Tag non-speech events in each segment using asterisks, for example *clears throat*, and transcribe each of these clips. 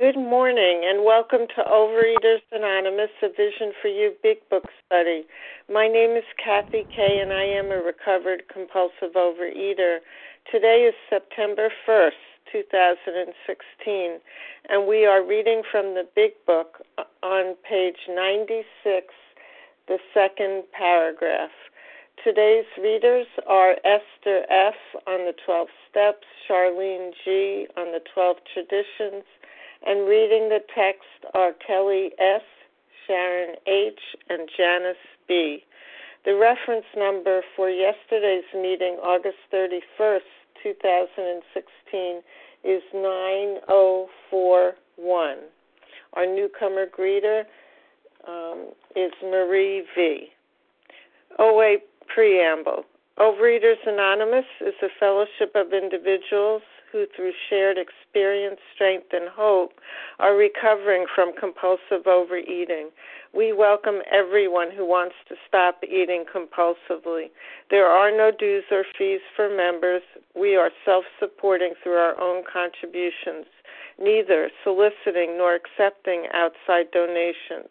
Good morning and welcome to Overeaters Anonymous, a Vision for You Big Book study. My name is Kathy Kay and I am a recovered compulsive overeater. Today is September 1st, 2016, and we are reading from the Big Book on page 96, the second paragraph. Today's readers are Esther F. on the 12 Steps, Charlene G. on the 12 Traditions, and reading the text are Kelly S., Sharon H., and Janice B. The reference number for yesterday's meeting, August 31st, 2016, is 9041. Our newcomer greeter um, is Marie V. OA Preamble. Overeaters Anonymous is a fellowship of individuals who, through shared experience, strength, and hope, are recovering from compulsive overeating. We welcome everyone who wants to stop eating compulsively. There are no dues or fees for members. We are self supporting through our own contributions, neither soliciting nor accepting outside donations.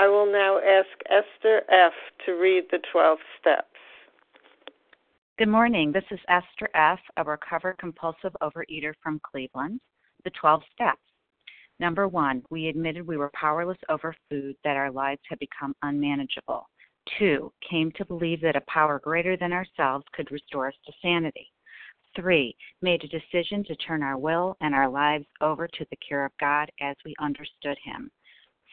I will now ask Esther F. to read the 12 steps. Good morning. This is Esther F., a recovered compulsive overeater from Cleveland. The 12 steps. Number one, we admitted we were powerless over food, that our lives had become unmanageable. Two, came to believe that a power greater than ourselves could restore us to sanity. Three, made a decision to turn our will and our lives over to the care of God as we understood Him.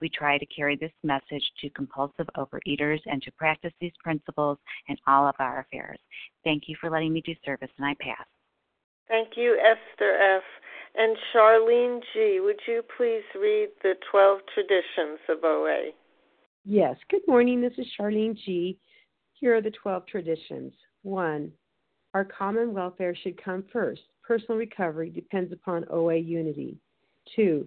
we try to carry this message to compulsive overeaters and to practice these principles in all of our affairs. Thank you for letting me do service, and I pass. Thank you, Esther F. And Charlene G., would you please read the 12 traditions of OA? Yes. Good morning. This is Charlene G. Here are the 12 traditions. 1. Our common welfare should come first. Personal recovery depends upon OA unity. 2.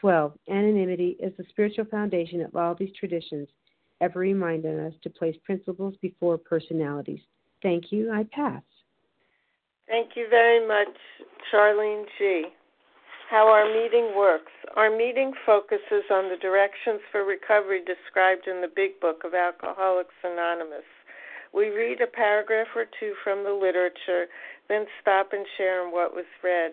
12. Anonymity is the spiritual foundation of all these traditions, ever reminding us to place principles before personalities. Thank you. I pass. Thank you very much, Charlene G. How our meeting works. Our meeting focuses on the directions for recovery described in the Big Book of Alcoholics Anonymous. We read a paragraph or two from the literature, then stop and share on what was read.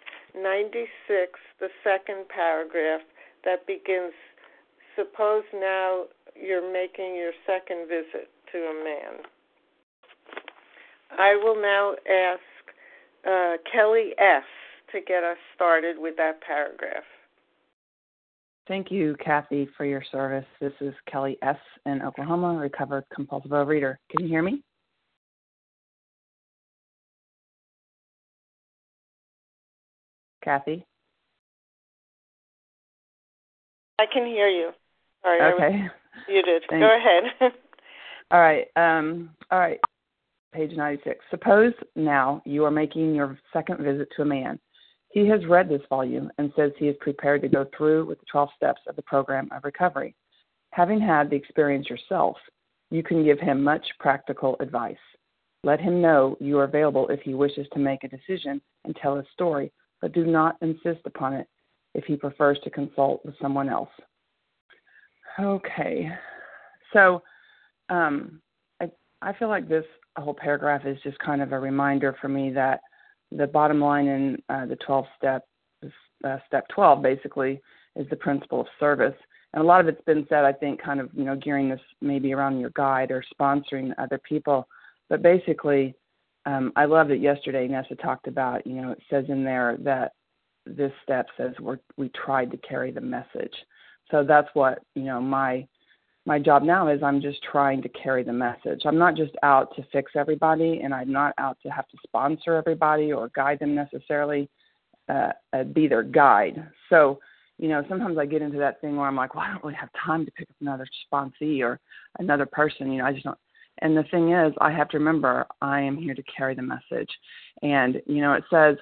96, the second paragraph that begins Suppose now you're making your second visit to a man. I will now ask uh, Kelly S. to get us started with that paragraph. Thank you, Kathy, for your service. This is Kelly S. in Oklahoma, recovered compulsive overeater. Can you hear me? Kathy? I can hear you. Sorry, okay. you did. Thanks. Go ahead. *laughs* all right. Um, all right. Page 96. Suppose now you are making your second visit to a man. He has read this volume and says he is prepared to go through with the 12 steps of the program of recovery. Having had the experience yourself, you can give him much practical advice. Let him know you are available if he wishes to make a decision and tell his story but do not insist upon it if he prefers to consult with someone else. Okay, so um, I I feel like this whole paragraph is just kind of a reminder for me that the bottom line in uh, the 12 step uh, step 12 basically is the principle of service. And a lot of it's been said i think kind of you know gearing this maybe around your guide or sponsoring other people. But basically um, I love that yesterday Nessa talked about, you know, it says in there that this step says we're, we tried to carry the message. So that's what, you know, my my job now is I'm just trying to carry the message. I'm not just out to fix everybody and I'm not out to have to sponsor everybody or guide them necessarily, uh, uh, be their guide. So, you know, sometimes I get into that thing where I'm like, well, I don't really have time to pick up another sponsee or another person. You know, I just don't and the thing is, I have to remember I am here to carry the message. And, you know, it says,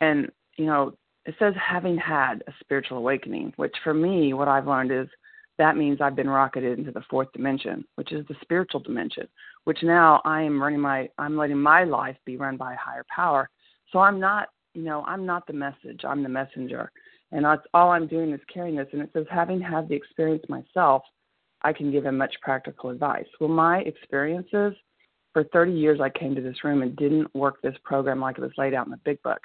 and, you know, it says having had a spiritual awakening, which for me, what I've learned is that means I've been rocketed into the fourth dimension, which is the spiritual dimension, which now I am running my, I'm letting my life be run by a higher power. So I'm not, you know, I'm not the message, I'm the messenger. And that's all I'm doing is carrying this. And it says, having had the experience myself, I can give him much practical advice. Well, my experiences for 30 years, I came to this room and didn't work this program like it was laid out in the big book.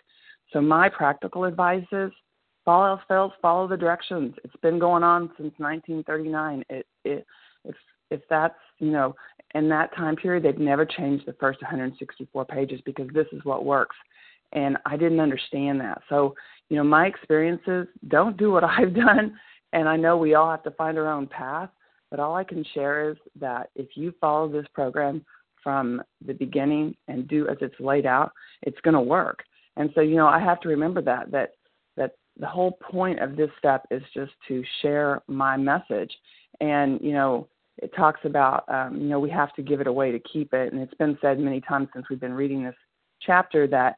So, my practical advice is follow follow the directions. It's been going on since 1939. It, it, if, if that's, you know, in that time period, they've never changed the first 164 pages because this is what works. And I didn't understand that. So, you know, my experiences don't do what *laughs* I've done. And I know we all have to find our own path. But all I can share is that if you follow this program from the beginning and do as it's laid out, it's going to work. And so, you know, I have to remember that that that the whole point of this step is just to share my message. And you know, it talks about um, you know we have to give it away to keep it, and it's been said many times since we've been reading this chapter that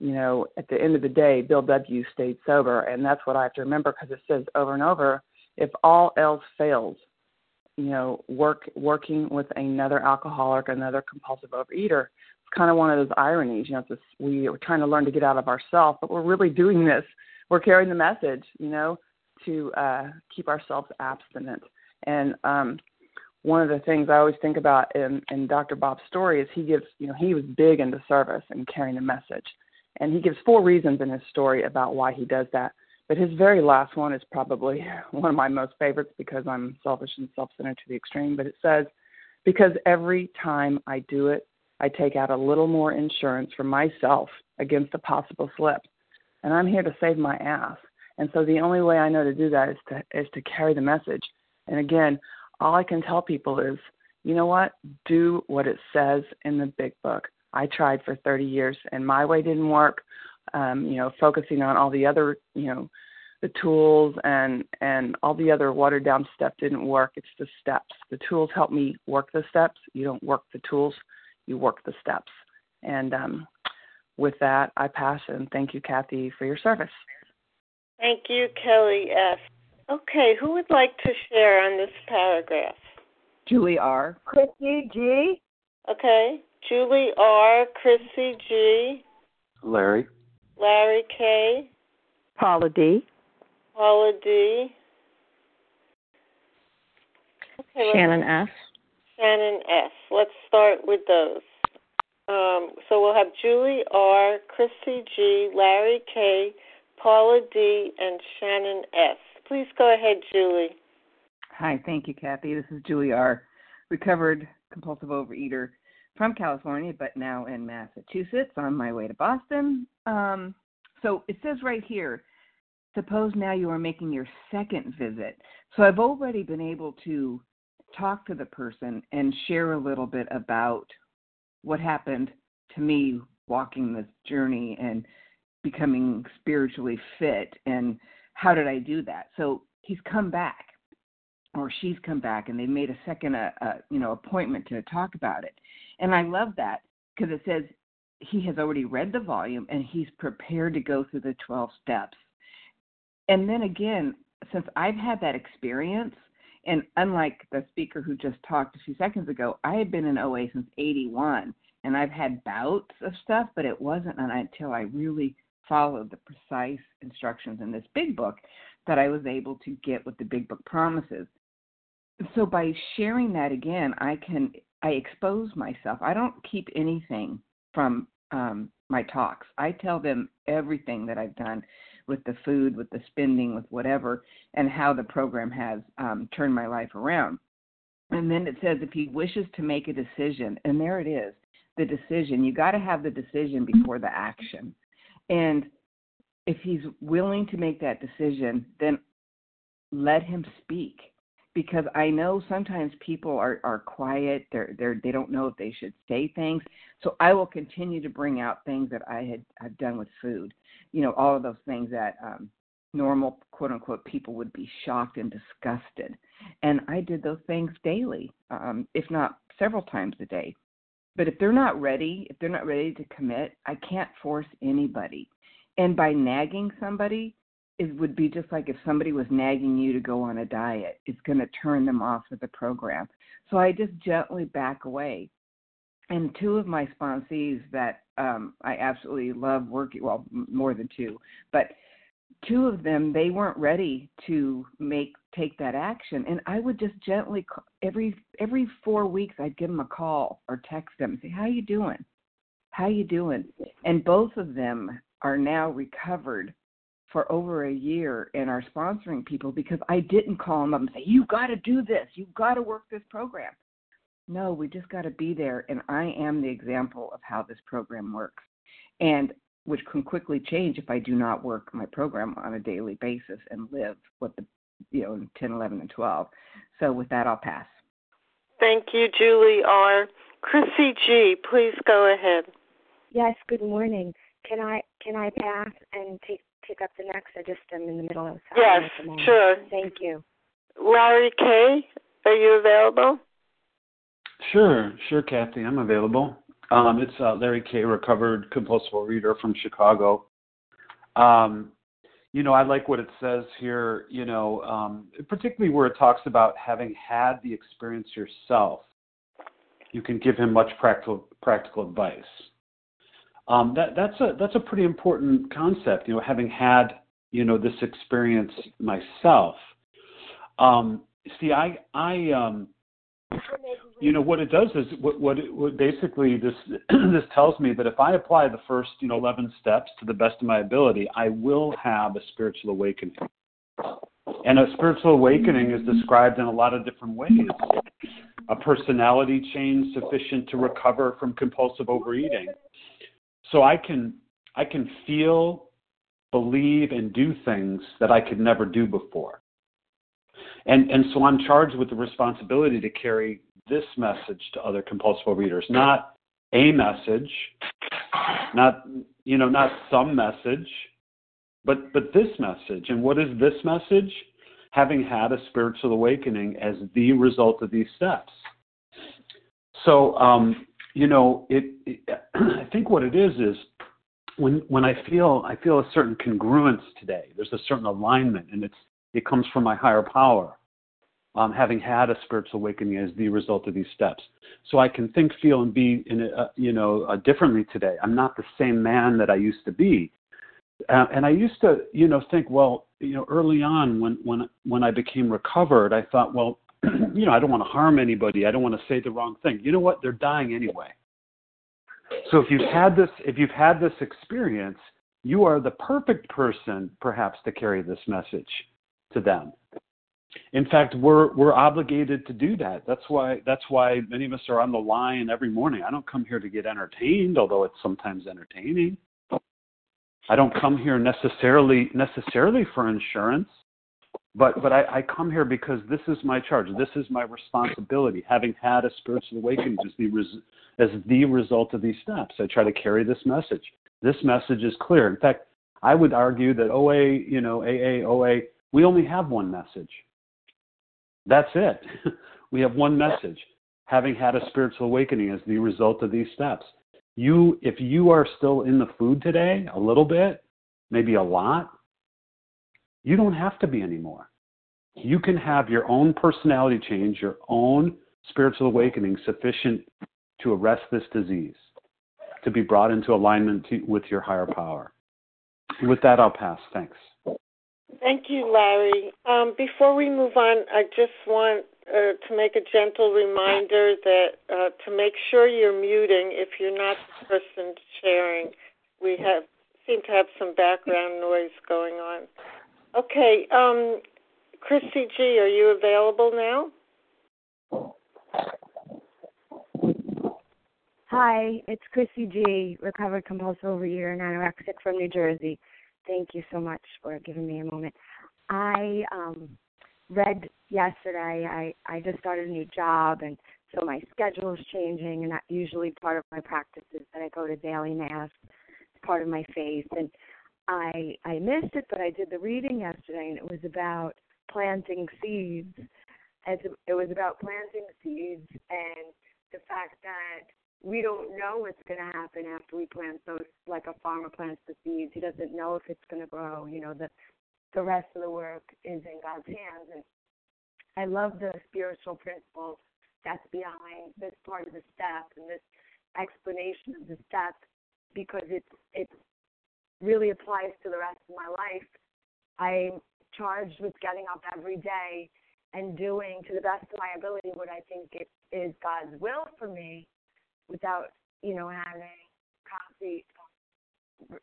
you know at the end of the day, Bill W. stayed sober, and that's what I have to remember because it says over and over, if all else fails, you know, work working with another alcoholic, another compulsive overeater. It's kind of one of those ironies, you know. It's we are trying to learn to get out of ourselves, but we're really doing this. We're carrying the message, you know, to uh, keep ourselves abstinent. And um, one of the things I always think about in, in Dr. Bob's story is he gives, you know, he was big into service and carrying the message. And he gives four reasons in his story about why he does that. But his very last one is probably *laughs* one of my most favorites because I'm selfish and self centered to the extreme. But it says, Because every time I do it, I take out a little more insurance for myself against a possible slip. And I'm here to save my ass. And so the only way I know to do that is to is to carry the message. And again, all I can tell people is, you know what? Do what it says in the big book. I tried for 30 years and my way didn't work. Um, you know, focusing on all the other, you know, the tools and and all the other watered down stuff didn't work. It's the steps. The tools help me work the steps. You don't work the tools, you work the steps. And um, with that, I pass and thank you, Kathy, for your service. Thank you, Kelly F. Okay, who would like to share on this paragraph? Julie R. Chrissy G. Okay, Julie R. Chrissy G. Larry. Larry K. Paula D. Paula D. Okay, Shannon S. Shannon S. Let's start with those. Um, so we'll have Julie R., Chrissy G., Larry K., Paula D., and Shannon S. Please go ahead, Julie. Hi, thank you, Kathy. This is Julie R., recovered compulsive overeater from California, but now in Massachusetts on my way to Boston. Um, so it says right here, suppose now you are making your second visit. So I've already been able to talk to the person and share a little bit about what happened to me walking this journey and becoming spiritually fit and how did I do that? So he's come back or she's come back and they made a second uh, uh, you know appointment to talk about it. And I love that because it says he has already read the volume and he's prepared to go through the 12 steps. And then again, since I've had that experience, and unlike the speaker who just talked a few seconds ago, I had been in OA since 81 and I've had bouts of stuff, but it wasn't until I really followed the precise instructions in this big book that I was able to get what the big book promises. So by sharing that again, I can I expose myself. I don't keep anything from um, my talks. I tell them everything that I've done with the food, with the spending, with whatever, and how the program has um, turned my life around. And then it says if he wishes to make a decision, and there it is, the decision. You got to have the decision before the action. And if he's willing to make that decision, then let him speak. Because I know sometimes people are, are quiet, they're they're they don't know if they should say things. So I will continue to bring out things that I had have done with food. You know, all of those things that um normal quote unquote people would be shocked and disgusted. And I did those things daily, um, if not several times a day. But if they're not ready, if they're not ready to commit, I can't force anybody. And by nagging somebody, it would be just like if somebody was nagging you to go on a diet. It's going to turn them off of the program. So I just gently back away. And two of my sponsees that um, I absolutely love working, well, more than two, but two of them they weren't ready to make take that action and i would just gently every every four weeks i'd give them a call or text them and say how you doing how you doing and both of them are now recovered for over a year and are sponsoring people because i didn't call them up and say you got to do this you got to work this program no we just got to be there and i am the example of how this program works and which can quickly change if I do not work my program on a daily basis and live what the you know 10, 11, and 12. So with that, I'll pass. Thank you, Julie R. Chrissy G. Please go ahead. Yes. Good morning. Can I can I pass and take pick up the next? I just am in the middle of something. yes, sure. Thank you. Larry K. Are you available? Sure, sure, Kathy. I'm available. Um, it's uh, Larry K, recovered compulsive reader from Chicago. Um, you know, I like what it says here, you know, um, particularly where it talks about having had the experience yourself. You can give him much practical practical advice. Um, that, that's a that's a pretty important concept. You know, having had you know this experience myself. Um, see, I I um, you know what it does is what what, it, what basically this *clears throat* this tells me that if I apply the first you know 11 steps to the best of my ability, I will have a spiritual awakening. And a spiritual awakening is described in a lot of different ways. A personality change sufficient to recover from compulsive overeating. So I can I can feel, believe, and do things that I could never do before. And and so I'm charged with the responsibility to carry this message to other compulsive readers, not a message, not you know, not some message, but but this message. And what is this message? Having had a spiritual awakening as the result of these steps. So um, you know, it, it *clears throat* I think what it is is when when I feel I feel a certain congruence today. There's a certain alignment, and it's it comes from my higher power um, having had a spiritual awakening as the result of these steps. So I can think, feel, and be in a, you know differently today. I'm not the same man that I used to be, uh, and I used to you know think, well, you know, early on when when when I became recovered, I thought, well, *clears throat* you know, I don't want to harm anybody. I don't want to say the wrong thing. You know what? They're dying anyway. So if you've had this, if you've had this experience, you are the perfect person, perhaps, to carry this message to them in fact, we're we're obligated to do that. That's why that's why many of us are on the line every morning. I don't come here to get entertained, although it's sometimes entertaining. I don't come here necessarily necessarily for insurance, but but I, I come here because this is my charge. This is my responsibility. Having had a spiritual awakening as the res, as the result of these steps, I try to carry this message. This message is clear. In fact, I would argue that OA, you know, AA, OA, we only have one message that's it. *laughs* we have one message having had a spiritual awakening as the result of these steps. You, if you are still in the food today, a little bit, maybe a lot, you don't have to be anymore. You can have your own personality change, your own spiritual awakening sufficient to arrest this disease, to be brought into alignment to, with your higher power. With that, I'll pass. Thanks. Thank you, Larry. Um, before we move on, I just want uh, to make a gentle reminder that uh, to make sure you're muting if you're not the person sharing. We have seem to have some background noise going on. Okay, um, Christy G, are you available now? Hi, it's Chrissy G, recovered compulsive overeater and anorexic from New Jersey. Thank you so much for giving me a moment. I um read yesterday I I just started a new job and so my schedule is changing and that usually part of my practice is that I go to daily mass. It's part of my faith and I I missed it but I did the reading yesterday and it was about planting seeds. As it was about planting seeds and the fact that we don't know what's going to happen after we plant those like a farmer plants the seeds he doesn't know if it's going to grow you know the the rest of the work is in god's hands and i love the spiritual principle that's behind this part of the step and this explanation of the step because it's it really applies to the rest of my life i'm charged with getting up every day and doing to the best of my ability what i think it is god's will for me without, you know, having concrete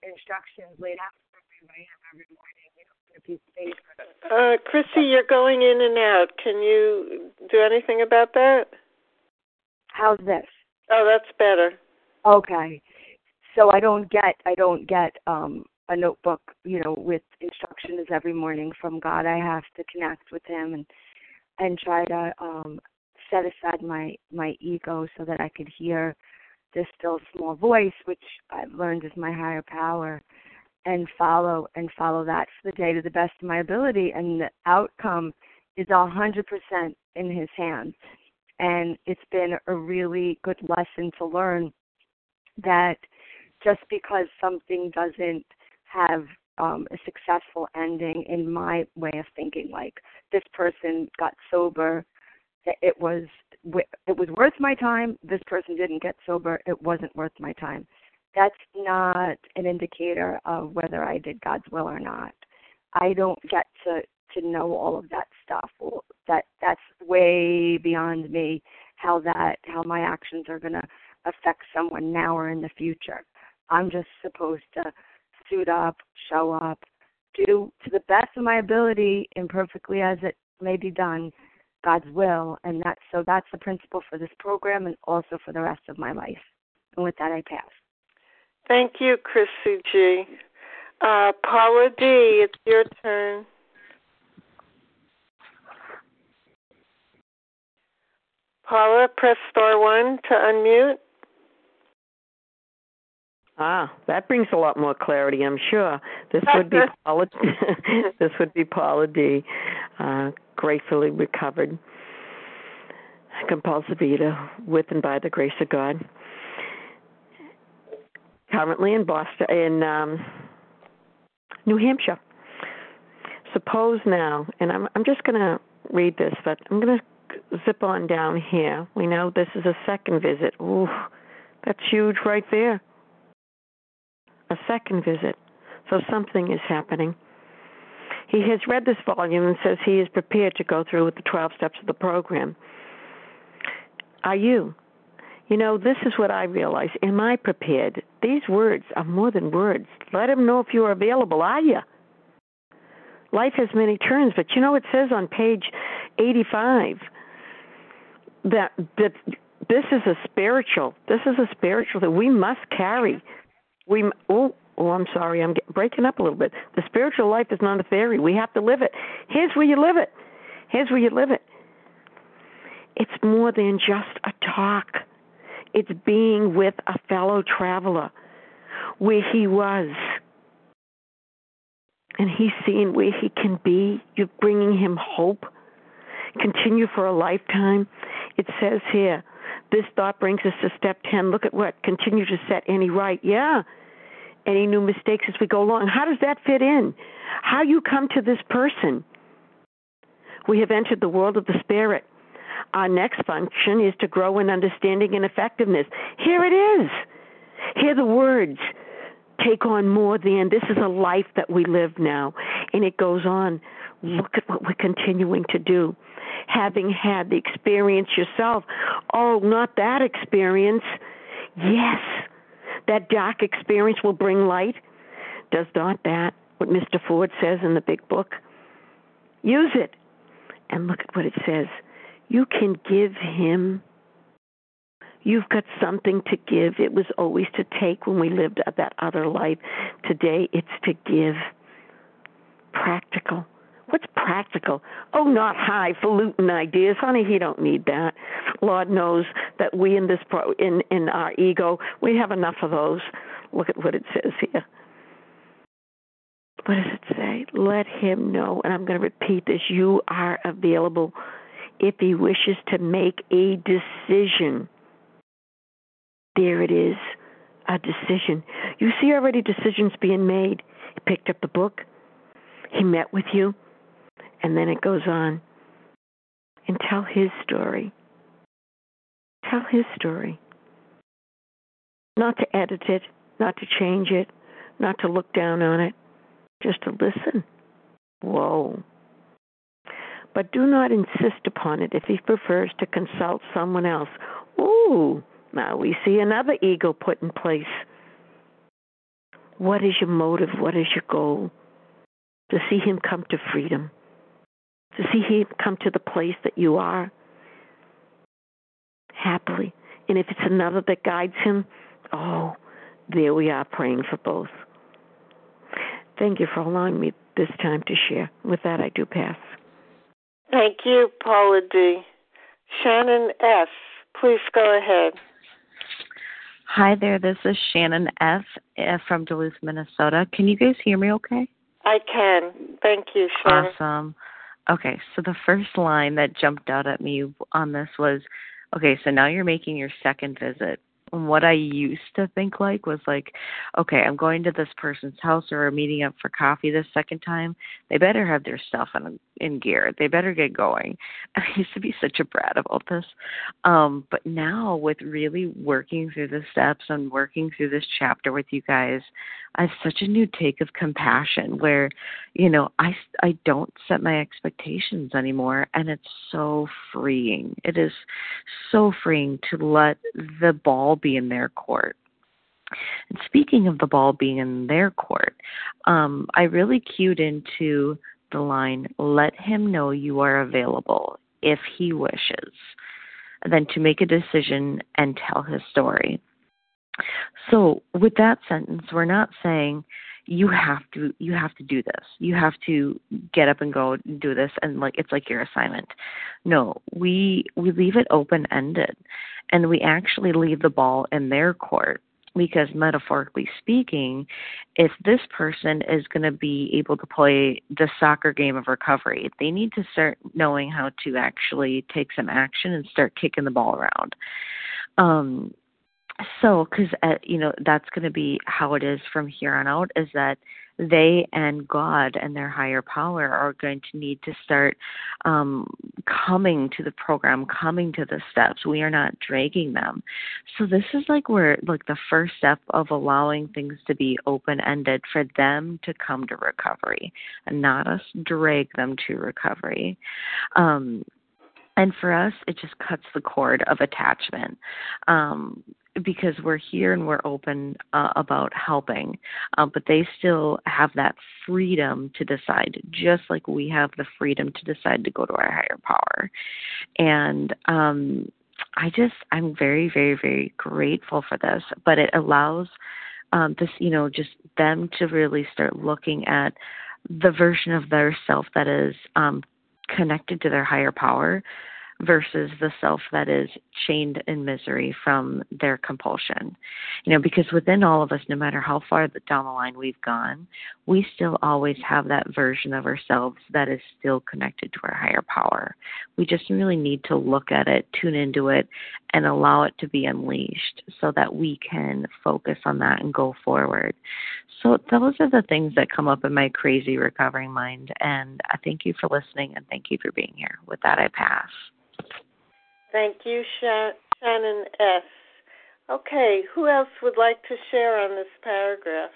instructions laid out for everybody every morning, you know, a piece of paper. Uh, Chrissy, you're going in and out. Can you do anything about that? How's this? Oh, that's better. Okay. So I don't get I don't get um a notebook, you know, with instructions every morning from God. I have to connect with him and and try to um set aside my my ego so that I could hear this still small voice, which I've learned is my higher power, and follow and follow that for the day to the best of my ability. And the outcome is a hundred percent in his hands. And it's been a really good lesson to learn that just because something doesn't have um, a successful ending in my way of thinking, like this person got sober, it was it was worth my time. This person didn't get sober, it wasn't worth my time. That's not an indicator of whether I did God's will or not. I don't get to to know all of that stuff. That that's way beyond me. How that how my actions are going to affect someone now or in the future. I'm just supposed to suit up, show up, do to the best of my ability, imperfectly as it may be done, God's will, and that so that's the principle for this program and also for the rest of my life. And with that, I pass. Thank you, Chrissy G. Uh, Paula D, it's your turn. Paula, press star one to unmute. Ah, that brings a lot more clarity, I'm sure. This would be *laughs* Paula. *laughs* this would be Paula D. Uh, gratefully recovered, compulsive eater, with and by the grace of God. Currently in Boston, in um, New Hampshire. Suppose now, and I'm I'm just going to read this, but I'm going to zip on down here. We know this is a second visit. Ooh, that's huge right there a second visit. So something is happening. He has read this volume and says he is prepared to go through with the 12 steps of the program. Are you? You know, this is what I realize. Am I prepared? These words are more than words. Let him know if you are available. Are you? Life has many turns, but you know it says on page 85 that that this is a spiritual. This is a spiritual that we must carry we oh oh I'm sorry I'm breaking up a little bit. The spiritual life is not a theory. We have to live it. Here's where you live it. Here's where you live it. It's more than just a talk. It's being with a fellow traveler where he was. And he's seeing where he can be. You're bringing him hope. Continue for a lifetime. It says here, this thought brings us to step 10. Look at what? Continue to set any right. Yeah. Any new mistakes as we go along. How does that fit in? How you come to this person? We have entered the world of the spirit. Our next function is to grow in understanding and effectiveness. Here it is. Hear the words. Take on more than. This is a life that we live now. And it goes on. Look at what we're continuing to do having had the experience yourself. Oh, not that experience. Yes, that dark experience will bring light. Does not that what Mr. Ford says in the big book? Use it. And look at what it says. You can give him. You've got something to give. It was always to take when we lived that other life. Today it's to give. Practical. What's practical? Oh, not highfalutin ideas, honey. He don't need that. Lord knows that we in this pro, in in our ego, we have enough of those. Look at what it says here. What does it say? Let him know, and I'm going to repeat this. You are available if he wishes to make a decision. There it is, a decision. You see already decisions being made. He picked up the book. He met with you. And then it goes on. And tell his story. Tell his story. Not to edit it, not to change it, not to look down on it, just to listen. Whoa. But do not insist upon it if he prefers to consult someone else. Ooh, now we see another ego put in place. What is your motive? What is your goal? To see him come to freedom to see him come to the place that you are happily. And if it's another that guides him, oh, there we are praying for both. Thank you for allowing me this time to share. With that, I do pass. Thank you, Paula D. Shannon S., please go ahead. Hi there, this is Shannon F. Eh, from Duluth, Minnesota. Can you guys hear me okay? I can. Thank you, Shannon. Awesome. Okay, so the first line that jumped out at me on this was okay, so now you're making your second visit what I used to think like was like, okay, I'm going to this person's house or meeting up for coffee this second time. They better have their stuff in in gear. They better get going. *laughs* I used to be such a brat about this. Um, but now with really working through the steps and working through this chapter with you guys, I have such a new take of compassion where, you know, I I don't set my expectations anymore and it's so freeing. It is so freeing to let the ball be in their court. And speaking of the ball being in their court, um, I really cued into the line, let him know you are available if he wishes, and then to make a decision and tell his story. So with that sentence, we're not saying you have to you have to do this. You have to get up and go do this and like it's like your assignment. No, we we leave it open ended and we actually leave the ball in their court because metaphorically speaking, if this person is going to be able to play the soccer game of recovery, they need to start knowing how to actually take some action and start kicking the ball around. Um, so because uh, you know that's going to be how it is from here on out is that they and god and their higher power are going to need to start um coming to the program coming to the steps. We are not dragging them. So this is like where like the first step of allowing things to be open ended for them to come to recovery and not us drag them to recovery. Um and for us it just cuts the cord of attachment. Um because we're here and we're open uh, about helping, um, but they still have that freedom to decide, just like we have the freedom to decide to go to our higher power. And um, I just, I'm very, very, very grateful for this, but it allows um, this, you know, just them to really start looking at the version of their self that is um, connected to their higher power versus the self that is chained in misery from their compulsion. You know, because within all of us, no matter how far down the line we've gone, we still always have that version of ourselves that is still connected to our higher power. We just really need to look at it, tune into it, and allow it to be unleashed so that we can focus on that and go forward. So, those are the things that come up in my crazy recovering mind. And I thank you for listening and thank you for being here. With that, I pass. Thank you, Shannon S. Okay, who else would like to share on this paragraph?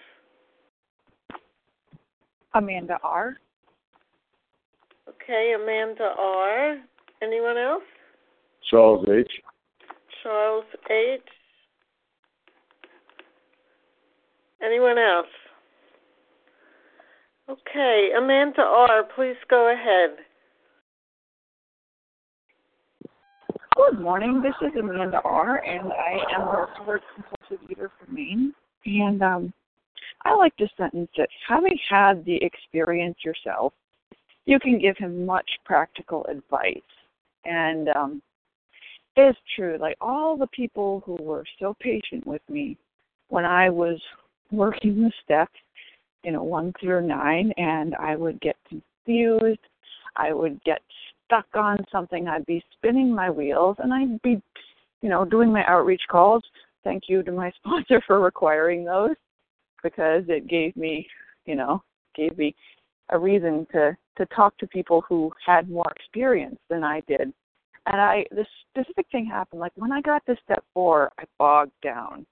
Amanda R. Okay, Amanda R. Anyone else? Charles H. Charles H. Anyone else? Okay, Amanda R., please go ahead. Good morning. This is Amanda R., and I am a recovered compulsive eater from Maine. And um, I like to sentence that having had the experience yourself, you can give him much practical advice. And um, it is true. Like all the people who were so patient with me when I was working the steps, you know, one through nine, and I would get confused. I would get stuck on something, I'd be spinning my wheels and I'd be, you know, doing my outreach calls. Thank you to my *laughs* sponsor for requiring those because it gave me, you know, gave me a reason to to talk to people who had more experience than I did. And I this specific thing happened like when I got to step 4, I bogged down.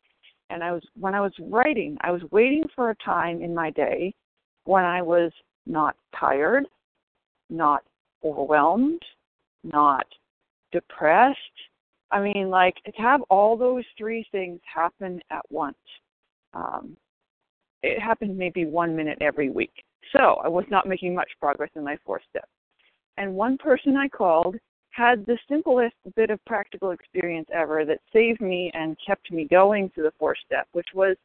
And I was when I was writing, I was waiting for a time in my day when I was not tired, not overwhelmed, not depressed. I mean, like to have all those three things happen at once. Um, it happened maybe one minute every week. So I was not making much progress in my fourth step. And one person I called had the simplest bit of practical experience ever that saved me and kept me going to the fourth step, which was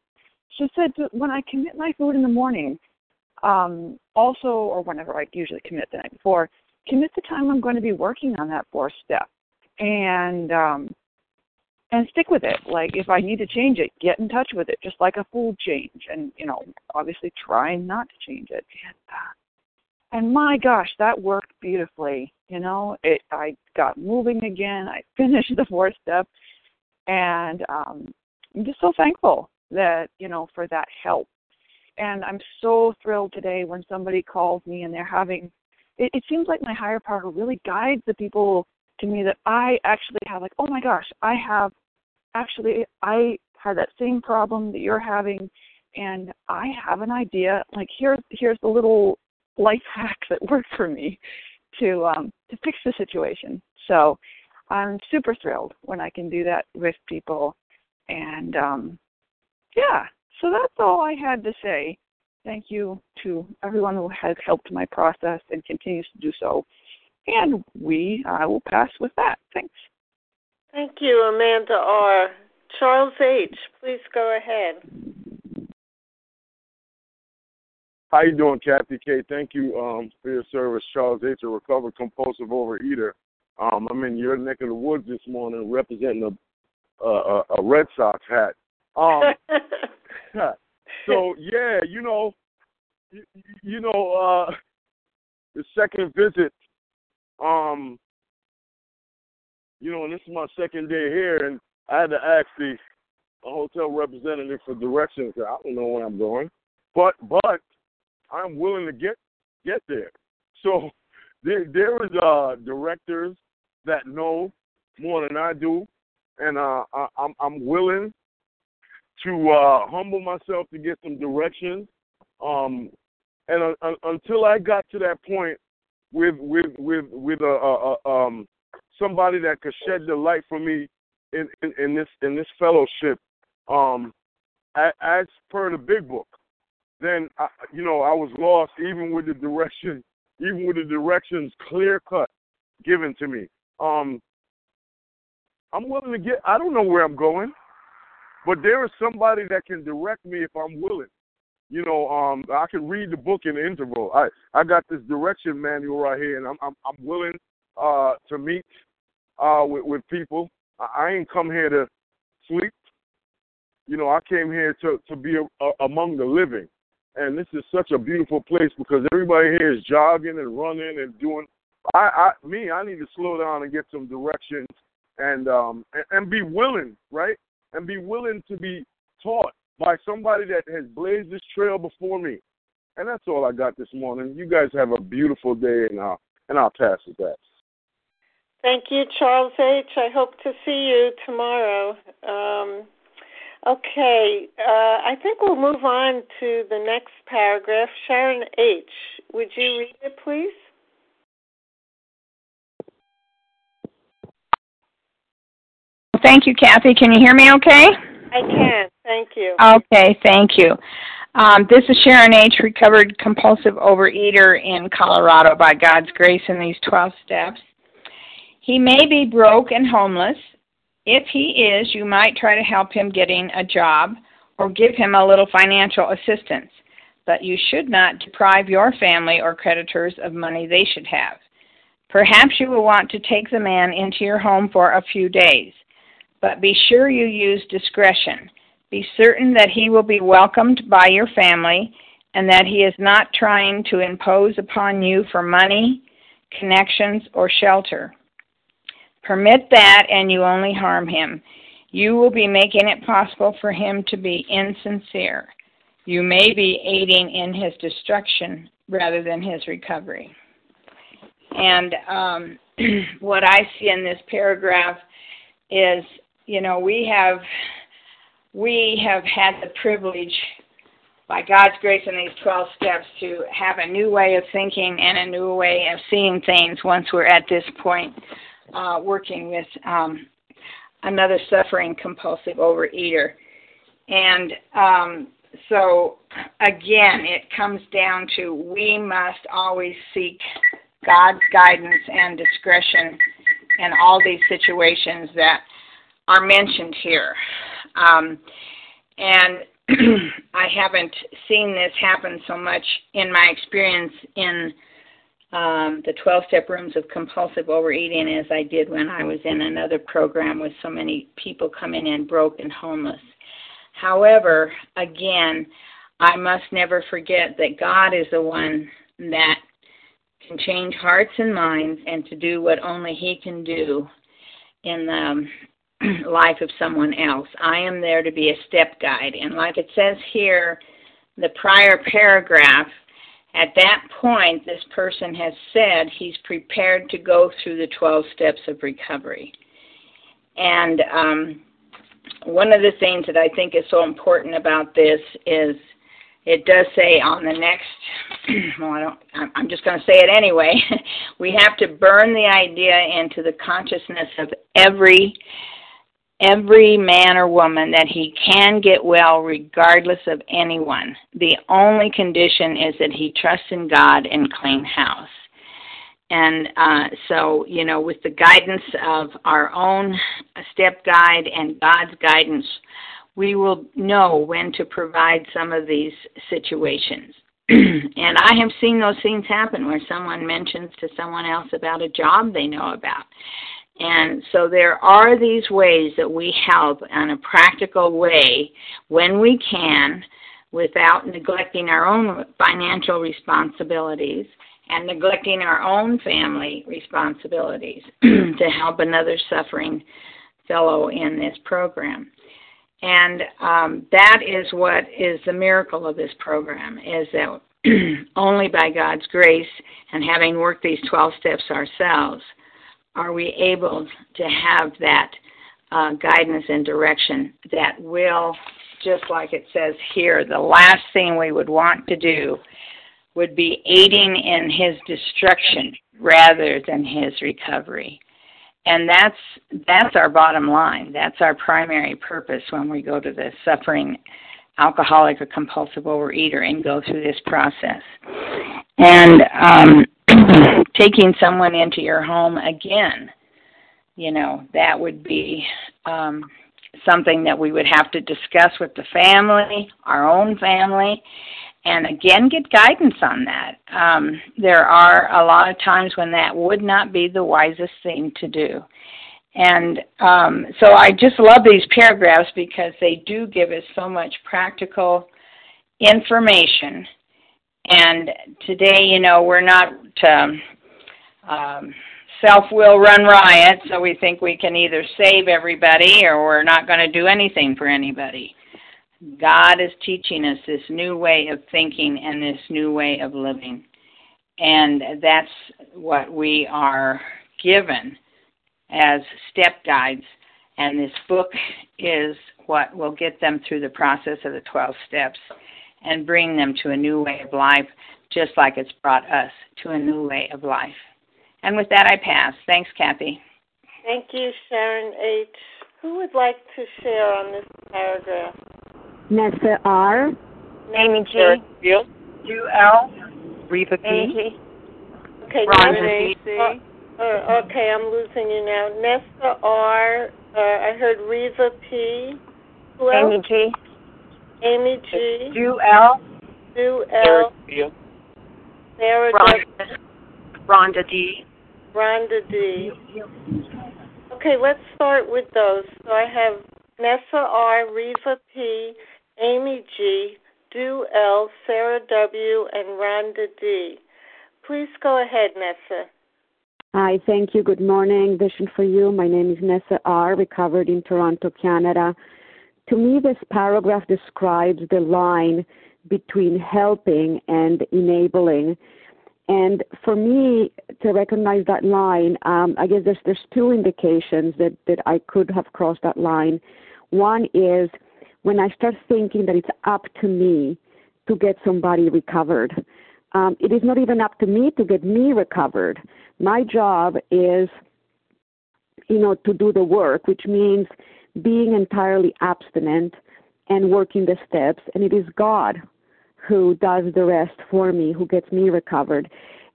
she said when I commit my food in the morning, um, also, or whenever I usually commit the night before, commit the time I'm going to be working on that fourth step and um and stick with it. Like if I need to change it, get in touch with it, just like a food change, and you know, obviously try not to change it. And, and my gosh, that worked beautifully. You know, it I got moving again. I *laughs* finished the fourth step, and um, I'm just so thankful that you know for that help. And I'm so thrilled today when somebody calls me and they're having. It, it seems like my higher power really guides the people to me that I actually have. Like, oh my gosh, I have actually I had that same problem that you're having, and I have an idea. Like, here's here's the little life hack that worked for me to um, to fix the situation. So I'm super thrilled when I can do that with people, and um, yeah. So that's all I had to say. Thank you to everyone who has helped my process and continues to do so. And we, I will pass with that. Thanks. Thank you, Amanda R. Charles H., please go ahead. How you doing, Kathy K? Thank you um, for your service, Charles H., a recovered compulsive overeater. Um, I'm in your neck of the woods this morning representing a a, a Red Sox hat. Um, *laughs* *laughs* so yeah, you know, you, you know, uh, the second visit, um, you know, and this is my second day here, and I had to ask the hotel representative for directions. I don't know where I'm going, but but I'm willing to get get there. So *laughs* there there is uh directors that know more than I do, and uh, I, I'm I'm willing to uh, humble myself to get some directions. Um, and uh, uh, until I got to that point with with with with a, a, a um somebody that could shed the light for me in, in, in this in this fellowship, um, as per the big book, then I, you know I was lost even with the direction, even with the directions clear cut given to me. Um, I'm willing to get. I don't know where I'm going, but there is somebody that can direct me if I'm willing. You know, um, I can read the book in the interval. I I got this direction manual right here, and I'm I'm, I'm willing uh, to meet uh, with with people. I ain't come here to sleep. You know, I came here to to be a, a, among the living, and this is such a beautiful place because everybody here is jogging and running and doing. I, I me, I need to slow down and get some directions and um and, and be willing, right? And be willing to be taught by somebody that has blazed this trail before me. And that's all I got this morning. You guys have a beautiful day, and I'll and I'll pass it back. Thank you, Charles H. I hope to see you tomorrow. Um, okay, uh, I think we'll move on to the next paragraph. Sharon H., would you read it, please? Thank you, Kathy. Can you hear me okay? I can. Thank you. Okay, thank you. Um, this is Sharon H., recovered compulsive overeater in Colorado by God's grace in these 12 steps. He may be broke and homeless. If he is, you might try to help him getting a job or give him a little financial assistance, but you should not deprive your family or creditors of money they should have. Perhaps you will want to take the man into your home for a few days, but be sure you use discretion. Be certain that he will be welcomed by your family and that he is not trying to impose upon you for money, connections, or shelter. Permit that, and you only harm him. You will be making it possible for him to be insincere. You may be aiding in his destruction rather than his recovery. And um, *clears throat* what I see in this paragraph is, you know, we have we have had the privilege, by God's grace in these 12 steps, to have a new way of thinking and a new way of seeing things once we're at this point uh, working with um, another suffering compulsive overeater. And um, so, again, it comes down to we must always seek God's guidance and discretion in all these situations that are mentioned here. Um, and *clears throat* I haven't seen this happen so much in my experience in um, the 12 step rooms of compulsive overeating as I did when I was in another program with so many people coming in broke and homeless. However, again, I must never forget that God is the one that can change hearts and minds and to do what only He can do in the *clears throat* life of someone else. I am there to be a step guide. And like it says here, the prior paragraph, at that point, this person has said he's prepared to go through the 12 steps of recovery. And um, one of the things that I think is so important about this is it does say on the next *clears throat* well i don't i'm just going to say it anyway *laughs* we have to burn the idea into the consciousness of every every man or woman that he can get well regardless of anyone the only condition is that he trusts in god and clean house and uh, so you know with the guidance of our own step guide and god's guidance we will know when to provide some of these situations. *clears throat* and I have seen those things happen where someone mentions to someone else about a job they know about. And so there are these ways that we help in a practical way when we can without neglecting our own financial responsibilities and neglecting our own family responsibilities *clears throat* to help another suffering fellow in this program. And um, that is what is the miracle of this program is that *clears throat* only by God's grace and having worked these 12 steps ourselves are we able to have that uh, guidance and direction that will, just like it says here, the last thing we would want to do would be aiding in his destruction rather than his recovery. And that's that's our bottom line. That's our primary purpose when we go to the suffering alcoholic or compulsive overeater and go through this process and um, *clears throat* taking someone into your home again you know that would be um, something that we would have to discuss with the family our own family and again get guidance on that. Um, there are a lot of times when that would not be the wisest thing to do. And um, so I just love these paragraphs because they do give us so much practical information. And today, you know, we're not um, um, self will run riot, so we think we can either save everybody or we're not going to do anything for anybody. God is teaching us this new way of thinking and this new way of living. And that's what we are given as step guides. And this book is what will get them through the process of the 12 steps and bring them to a new way of life, just like it's brought us to a new way of life. And with that, I pass. Thanks, Kathy. Thank you, Sharon H. Who would like to share on this paragraph? Nessa R. Amy G. Bill. Ju L. Reva P. Amy G. Okay, Rhonda Nessa, uh, okay, I'm losing you now. Nessa R. Uh, I heard Reva P. Who else? Amy G. Amy G. Ju L. Sue L. Sarah Rhonda, W. Rhonda D. Rhonda D. Okay, let's start with those. So I have Nessa R, Reva P, Amy G, Du L, Sarah W, and Rhonda D. Please go ahead, Nessa. Hi, thank you. Good morning. Vision for you. My name is Nessa R., recovered in Toronto, Canada. To me, this paragraph describes the line between helping and enabling. And for me to recognize that line, um, I guess there's there's two indications that that I could have crossed that line. One is when I start thinking that it's up to me to get somebody recovered. Um, it is not even up to me to get me recovered. My job is, you know, to do the work, which means being entirely abstinent and working the steps. And it is God who does the rest for me, who gets me recovered.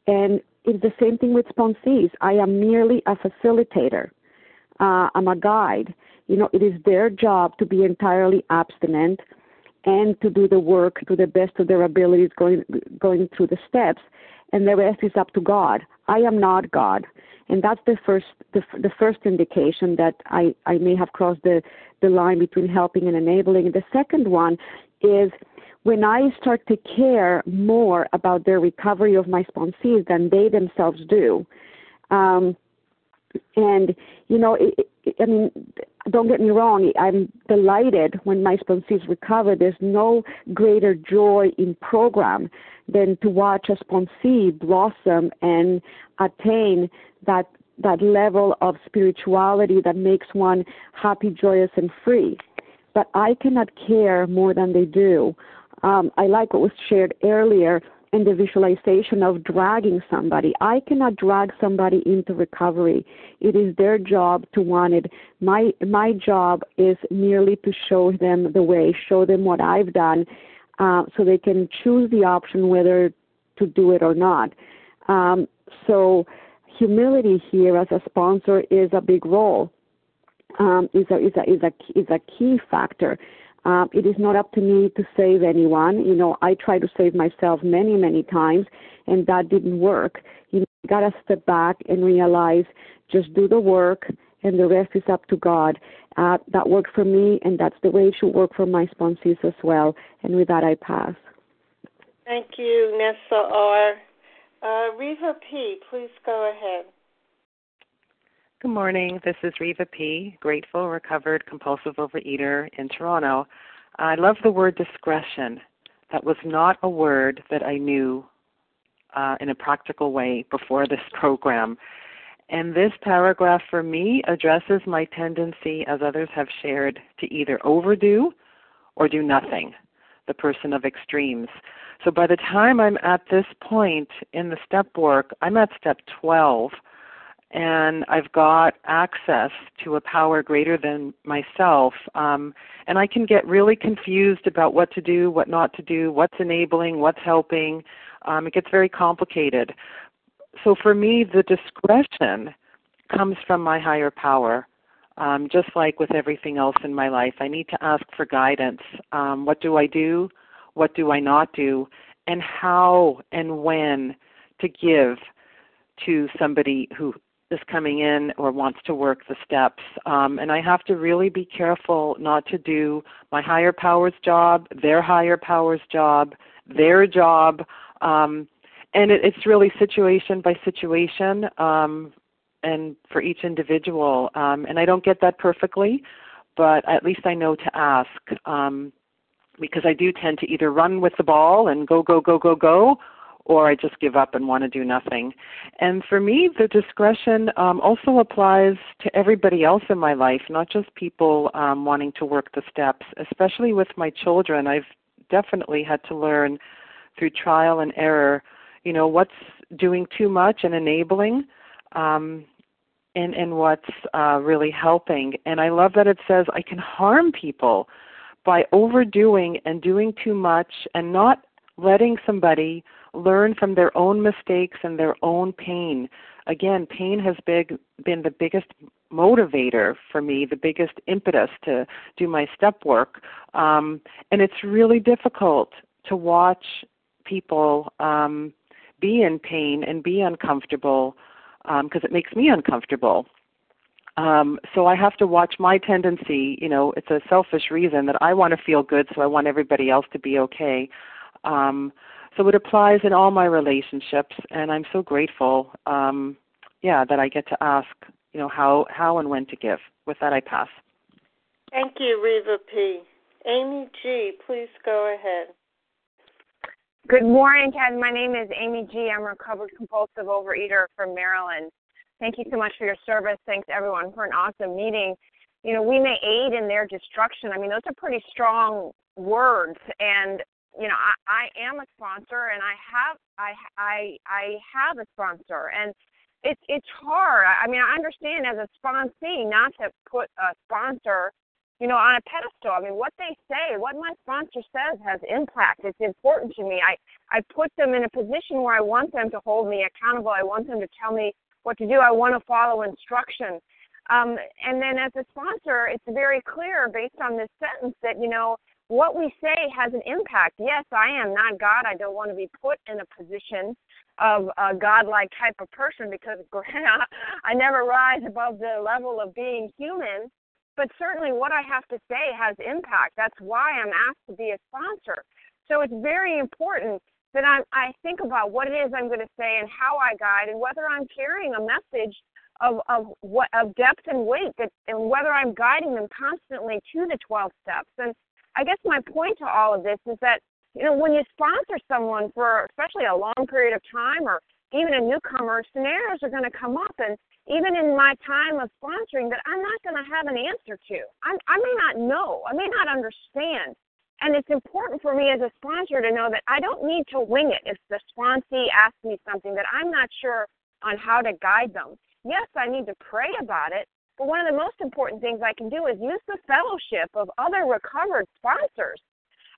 And it's the same thing with sponsees. I am merely a facilitator. Uh, I'm a guide. You know, it is their job to be entirely abstinent and to do the work to the best of their abilities going going through the steps and the rest is up to God. I am not God. And that's the first the, the first indication that I, I may have crossed the, the line between helping and enabling. The second one is when I start to care more about their recovery of my sponsees than they themselves do, um, and you know, it, it, I mean, don't get me wrong. I'm delighted when my sponsees recover. There's no greater joy in program than to watch a sponsee blossom and attain that that level of spirituality that makes one happy, joyous, and free. But I cannot care more than they do. Um, I like what was shared earlier in the visualization of dragging somebody. I cannot drag somebody into recovery. It is their job to want it. My my job is merely to show them the way, show them what I've done, uh, so they can choose the option whether to do it or not. Um, so humility here as a sponsor is a big role. Um, is a is a is a is a key factor. Um, it is not up to me to save anyone. You know, I tried to save myself many many times, and that didn't work. You you gotta step back and realize just do the work, and the rest is up to God. Uh, that worked for me, and that's the way it should work for my sponsees as well. And with that, I pass. Thank you, Nessa R. Uh, Reva P., please go ahead. Good morning. This is Reva P., grateful, recovered, compulsive overeater in Toronto. I love the word discretion. That was not a word that I knew uh, in a practical way before this program. And this paragraph for me addresses my tendency, as others have shared, to either overdo or do nothing, the person of extremes. So by the time I'm at this point in the step work, I'm at step 12 and I've got access to a power greater than myself. Um, and I can get really confused about what to do, what not to do, what's enabling, what's helping. Um, it gets very complicated. So for me, the discretion comes from my higher power. Um, just like with everything else in my life, I need to ask for guidance. Um, what do I do? What do I not do? And how and when to give to somebody who is coming in or wants to work the steps. Um, and I have to really be careful not to do my higher powers job, their higher powers job, their job. Um, and it, it's really situation by situation um, and for each individual. Um, and I don't get that perfectly, but at least I know to ask. Um, because I do tend to either run with the ball and go, go, go, go, go, or I just give up and want to do nothing. And for me, the discretion um, also applies to everybody else in my life, not just people um, wanting to work the steps, especially with my children. I've definitely had to learn through trial and error, you know, what's doing too much and enabling. Um, and, and what's uh, really helping. And I love that it says I can harm people by overdoing and doing too much and not letting somebody learn from their own mistakes and their own pain. Again, pain has big, been the biggest motivator for me, the biggest impetus to do my step work. Um, and it's really difficult to watch people um, be in pain and be uncomfortable because um, it makes me uncomfortable. Um, so I have to watch my tendency. You know, it's a selfish reason that I want to feel good, so I want everybody else to be okay. Um, so it applies in all my relationships, and I'm so grateful. Um, yeah, that I get to ask, you know, how how and when to give. With that, I pass. Thank you, Reva P. Amy G. Please go ahead. Good morning, Ken. My name is Amy G. I'm a recovered compulsive overeater from Maryland. Thank you so much for your service. Thanks everyone for an awesome meeting. You know, we may aid in their destruction. I mean, those are pretty strong words, and you know, I, I am a sponsor and I have I I I have a sponsor and it's it's hard. I mean, I understand as a sponsee not to put a sponsor, you know, on a pedestal. I mean, what they say, what my sponsor says has impact. It's important to me. I I put them in a position where I want them to hold me accountable. I want them to tell me what to do. I want to follow instruction. Um, and then as a sponsor, it's very clear based on this sentence that you know what we say has an impact. Yes, I am not God. I don't want to be put in a position of a godlike type of person because *laughs* I never rise above the level of being human. But certainly, what I have to say has impact. That's why I'm asked to be a sponsor. So it's very important that I, I think about what it is I'm going to say and how I guide and whether I'm carrying a message of, of what of depth and weight that, and whether I'm guiding them constantly to the 12 steps. And I guess my point to all of this is that you know when you sponsor someone for especially a long period of time or even a newcomer, scenarios are going to come up and even in my time of sponsoring that I'm not going to have an answer to. I'm, I may not know. I may not understand. And it's important for me as a sponsor to know that I don't need to wing it if the sponsee asks me something that I'm not sure on how to guide them. Yes, I need to pray about it, but one of the most important things I can do is use the fellowship of other recovered sponsors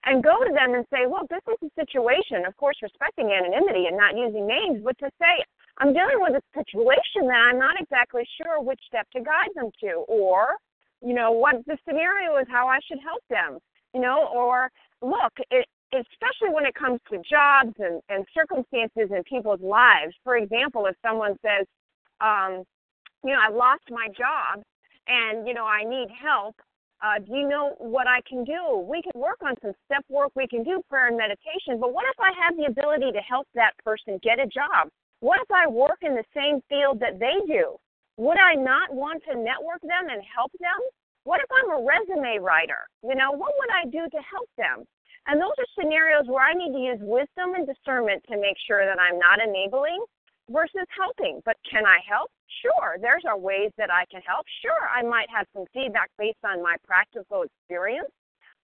and go to them and say, look, this is a situation, of course, respecting anonymity and not using names, but to say, I'm dealing with a situation that I'm not exactly sure which step to guide them to, or, you know, what the scenario is, how I should help them, you know, or look, it, especially when it comes to jobs and, and circumstances in people's lives. For example, if someone says, um, you know, I lost my job and, you know, I need help, uh, do you know what I can do? We can work on some step work. We can do prayer and meditation. But what if I have the ability to help that person get a job? What if I work in the same field that they do? Would I not want to network them and help them? What if I'm a resume writer? You know, what would I do to help them? And those are scenarios where I need to use wisdom and discernment to make sure that I'm not enabling versus helping. But can I help? Sure. There's are ways that I can help. Sure, I might have some feedback based on my practical experience.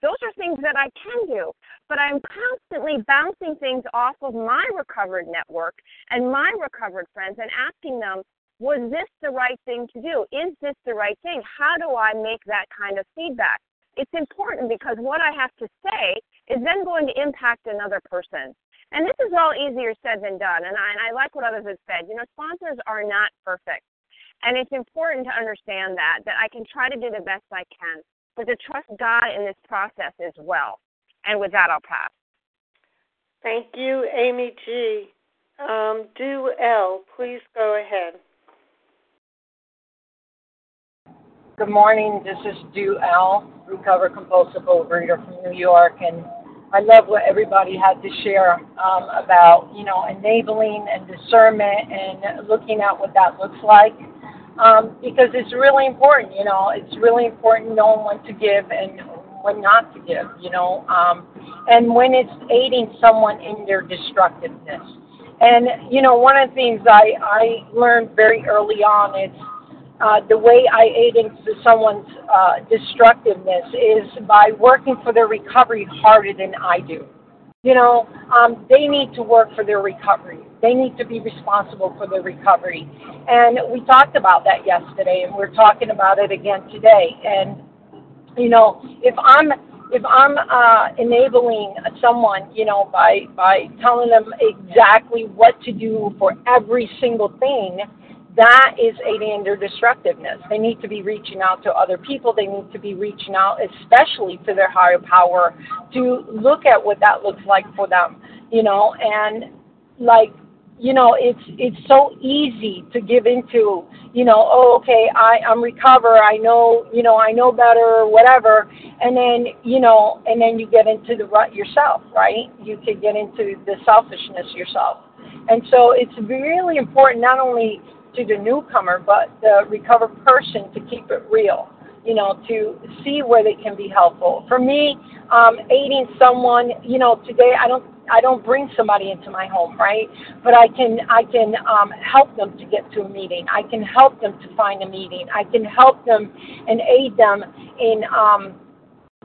Those are things that I can do, but I'm constantly bouncing things off of my recovered network and my recovered friends and asking them, was this the right thing to do? Is this the right thing? How do I make that kind of feedback? It's important because what I have to say is then going to impact another person. And this is all easier said than done. And I, and I like what others have said. You know, sponsors are not perfect. And it's important to understand that, that I can try to do the best I can, but to trust God in this process as well. And with that, I'll pass. Thank you, Amy G. Um, Do L, please go ahead. Good morning. This is Do L, recovered compulsive overeater from New York, and I love what everybody had to share um, about, you know, enabling and discernment and looking at what that looks like. Um, because it's really important, you know, it's really important knowing when to give and when not to give, you know, um, and when it's aiding someone in their destructiveness. And, you know, one of the things I, I learned very early on is uh, the way I aid into someone's uh, destructiveness is by working for their recovery harder than I do. You know, um, they need to work for their recovery. They need to be responsible for their recovery. And we talked about that yesterday, and we're talking about it again today. And you know, if I'm if I'm uh, enabling someone, you know, by by telling them exactly what to do for every single thing, that is aiding their destructiveness. They need to be reaching out to other people. They need to be reaching out, especially to their higher power, to look at what that looks like for them. You know, and like you know, it's it's so easy to give into, you know, oh, okay, I I'm recover, I know, you know, I know better, whatever, and then you know, and then you get into the rut yourself, right? You could get into the selfishness yourself, and so it's really important not only to the newcomer, but the recovered person to keep it real, you know, to see where they can be helpful. For me, um, aiding someone, you know, today I don't I don't bring somebody into my home, right? But I can I can um, help them to get to a meeting. I can help them to find a meeting. I can help them and aid them in um,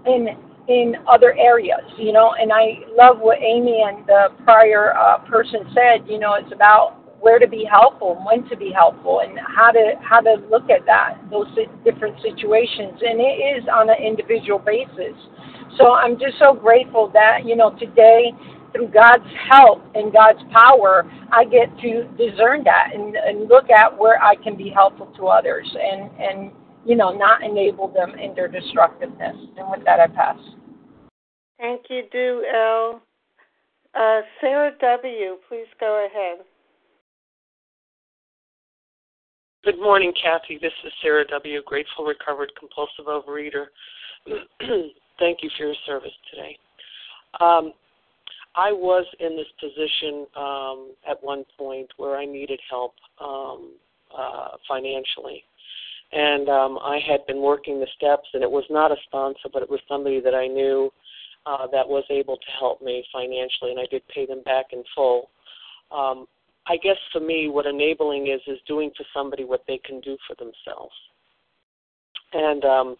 in in other areas, you know. And I love what Amy and the prior uh, person said. You know, it's about where to be helpful, and when to be helpful, and how to how to look at that those different situations. And it is on an individual basis. So I'm just so grateful that you know today, through God's help and God's power, I get to discern that and, and look at where I can be helpful to others and and you know not enable them in their destructiveness. And with that, I pass. Thank you, Do L. Uh, Sarah W., please go ahead. Good morning, Kathy. This is Sarah W., grateful recovered compulsive overeater. *clears throat* Thank you for your service today. Um, I was in this position um, at one point where I needed help um, uh, financially. And um, I had been working the steps, and it was not a sponsor, but it was somebody that I knew uh, that was able to help me financially, and I did pay them back in full. Um, I guess for me, what enabling is is doing for somebody what they can do for themselves, and um,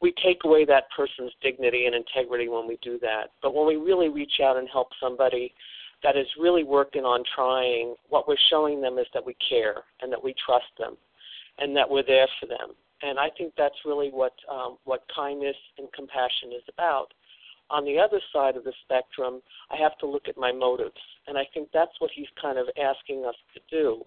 we take away that person's dignity and integrity when we do that. But when we really reach out and help somebody that is really working on trying, what we're showing them is that we care and that we trust them and that we're there for them. And I think that's really what um, what kindness and compassion is about. On the other side of the spectrum, I have to look at my motives, and I think that's what he's kind of asking us to do.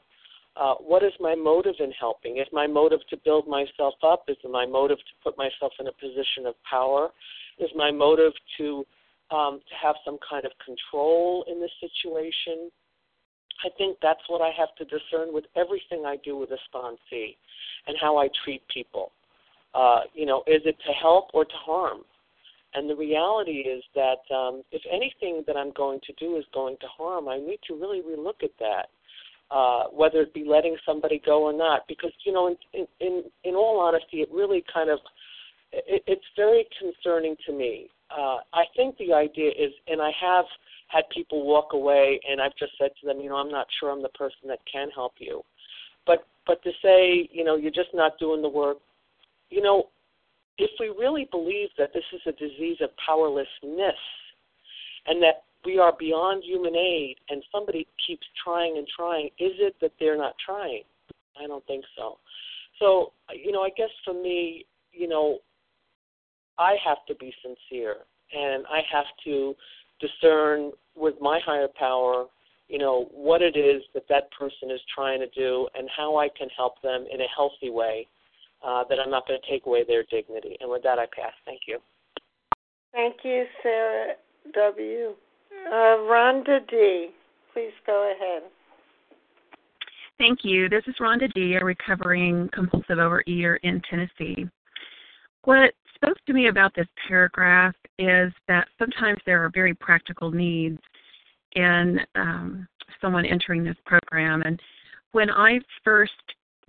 Uh, what is my motive in helping? Is my motive to build myself up? Is my motive to put myself in a position of power? Is my motive to um, to have some kind of control in the situation? I think that's what I have to discern with everything I do with a sponsee and how I treat people. Uh, you know, is it to help or to harm? And the reality is that um, if anything that I'm going to do is going to harm, I need to really relook at that uh, whether it be letting somebody go or not. Because you know, in in in all honesty, it really kind of it, it's very concerning to me. Uh, I think the idea is, and I have had people walk away, and I've just said to them, you know, I'm not sure I'm the person that can help you. But but to say, you know, you're just not doing the work, you know, if we really believe that this is a disease of powerlessness, and that we are beyond human aid and somebody keeps trying and trying, is it that they're not trying? I don't think so. So, you know, I guess for me, you know, I have to be sincere and I have to discern with my higher power, you know, what it is that that person is trying to do and how I can help them in a healthy way uh, that I'm not going to take away their dignity. And with that, I pass. Thank you. Thank you, Sarah W. Uh, Rhonda D., please go ahead. Thank you. This is Rhonda D., a recovering compulsive overeater in Tennessee. What spoke to me about this paragraph is that sometimes there are very practical needs in um, someone entering this program. And when I first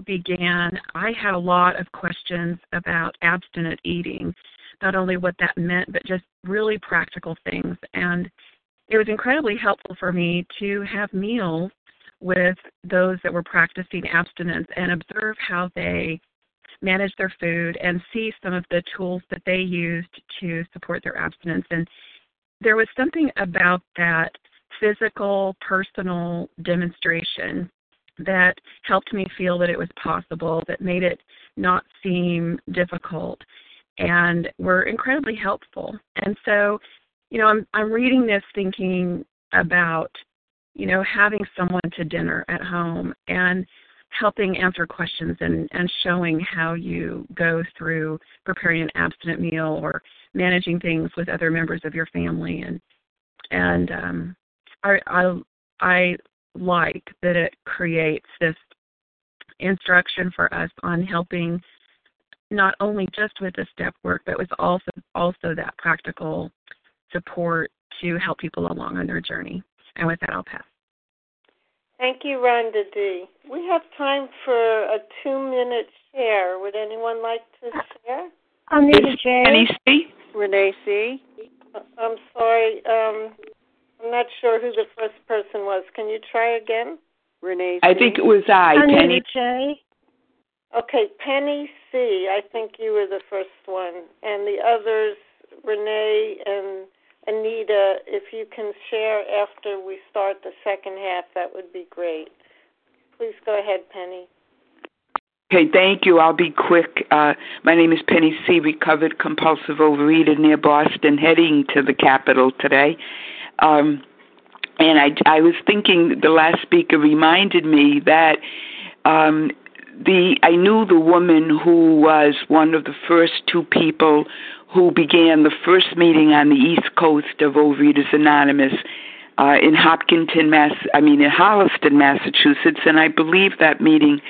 began, I had a lot of questions about abstinent eating, not only what that meant, but just really practical things. And it was incredibly helpful for me to have meals with those that were practicing abstinence and observe how they manage their food and see some of the tools that they used to support their abstinence. And there was something about that physical, personal demonstration that helped me feel that it was possible, that made it not seem difficult, and were incredibly helpful. And so you know, I'm I'm reading this thinking about, you know, having someone to dinner at home and helping answer questions and, and showing how you go through preparing an abstinent meal or managing things with other members of your family and and um I I I like that it creates this instruction for us on helping not only just with the step work but with also also that practical support to help people along on their journey. And with that, I'll pass. Thank you, Rhonda D. We have time for a two minute share. Would anyone like to share? I'm Rita J. Penny C. Renee C. I'm sorry. Um, I'm not sure who the first person was. Can you try again? Renee C. I think it was I, Anita Penny. J. Okay, Penny C. I think you were the first one. And the others, Renee and Anita, if you can share after we start the second half, that would be great. Please go ahead, Penny. Okay, thank you. I'll be quick. Uh, my name is Penny C., recovered compulsive overeater near Boston, heading to the capital today. Um, and I, I was thinking the last speaker reminded me that um, the I knew the woman who was one of the first two people who began the first meeting on the East Coast of Overeaters Anonymous uh, in Hopkinton, Mass. I mean in Holliston, Massachusetts, and I believe that meeting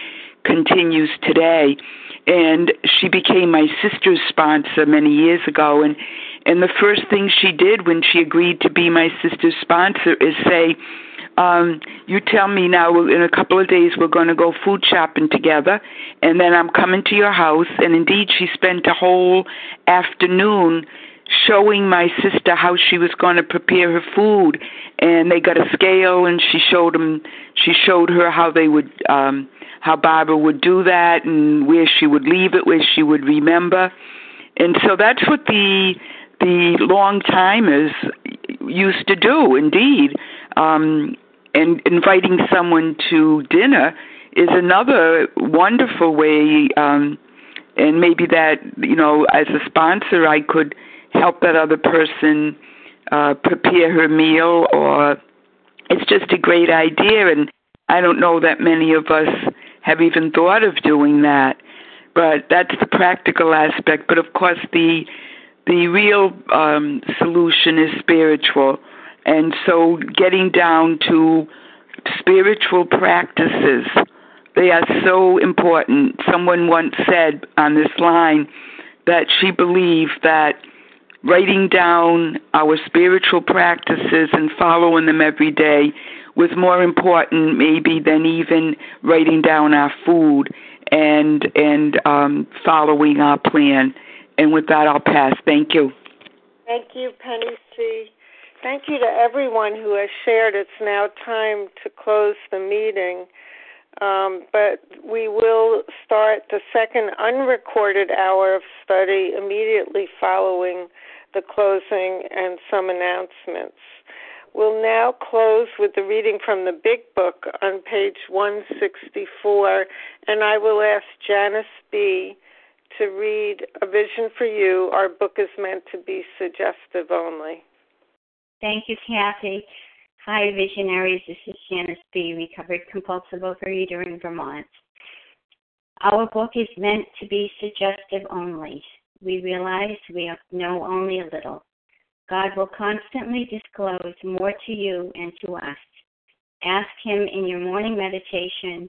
continues today. And she became my sister's sponsor many years ago, and And the first thing she did when she agreed to be my sister's sponsor is say, um, you tell me now in a couple of days we're going to go food shopping together and then I'm coming to your house. And indeed she spent a whole afternoon showing my sister how she was going to prepare her food. And they got a scale and she showed them she showed her how they would um how Barbara would do that and where she would leave it where she would remember. And so that's what the the long timers used to do indeed um and inviting someone to dinner is another wonderful way um and maybe that you know as a sponsor I could help that other person uh, prepare her meal, or it's just a great idea. And I don't know that many of us have even thought of doing that, but that's the practical aspect. But of course, the the real um, solution is spiritual, and so getting down to spiritual practices. They are so important. Someone once said on this line that she believed that writing down our spiritual practices and following them every day was more important maybe than even writing down our food and and um, following our plan. And with that, I'll pass. Thank you. Thank you, Penny C. Thank you to everyone who has shared. It's now time to close the meeting. Um, but we will start the second unrecorded hour of study immediately following the closing and some announcements. We'll now close with the reading from the Big Book on page 164, and I will ask Janice B. to read A Vision for You. Our book is meant to be suggestive only. Thank you, Kathy. Hi, visionaries. This is Janice B., recovered compulsive overeater in Vermont. Our book is meant to be suggestive only we realize we know only a little. God will constantly disclose more to you and to us. Ask Him in your morning meditation